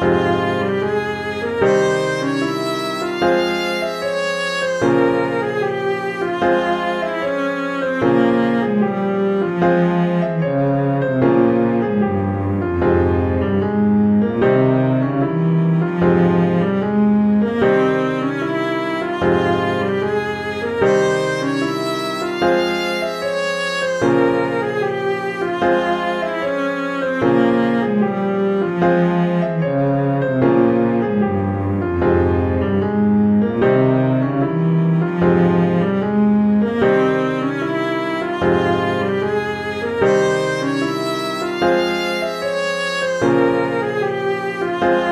Bye. Bye.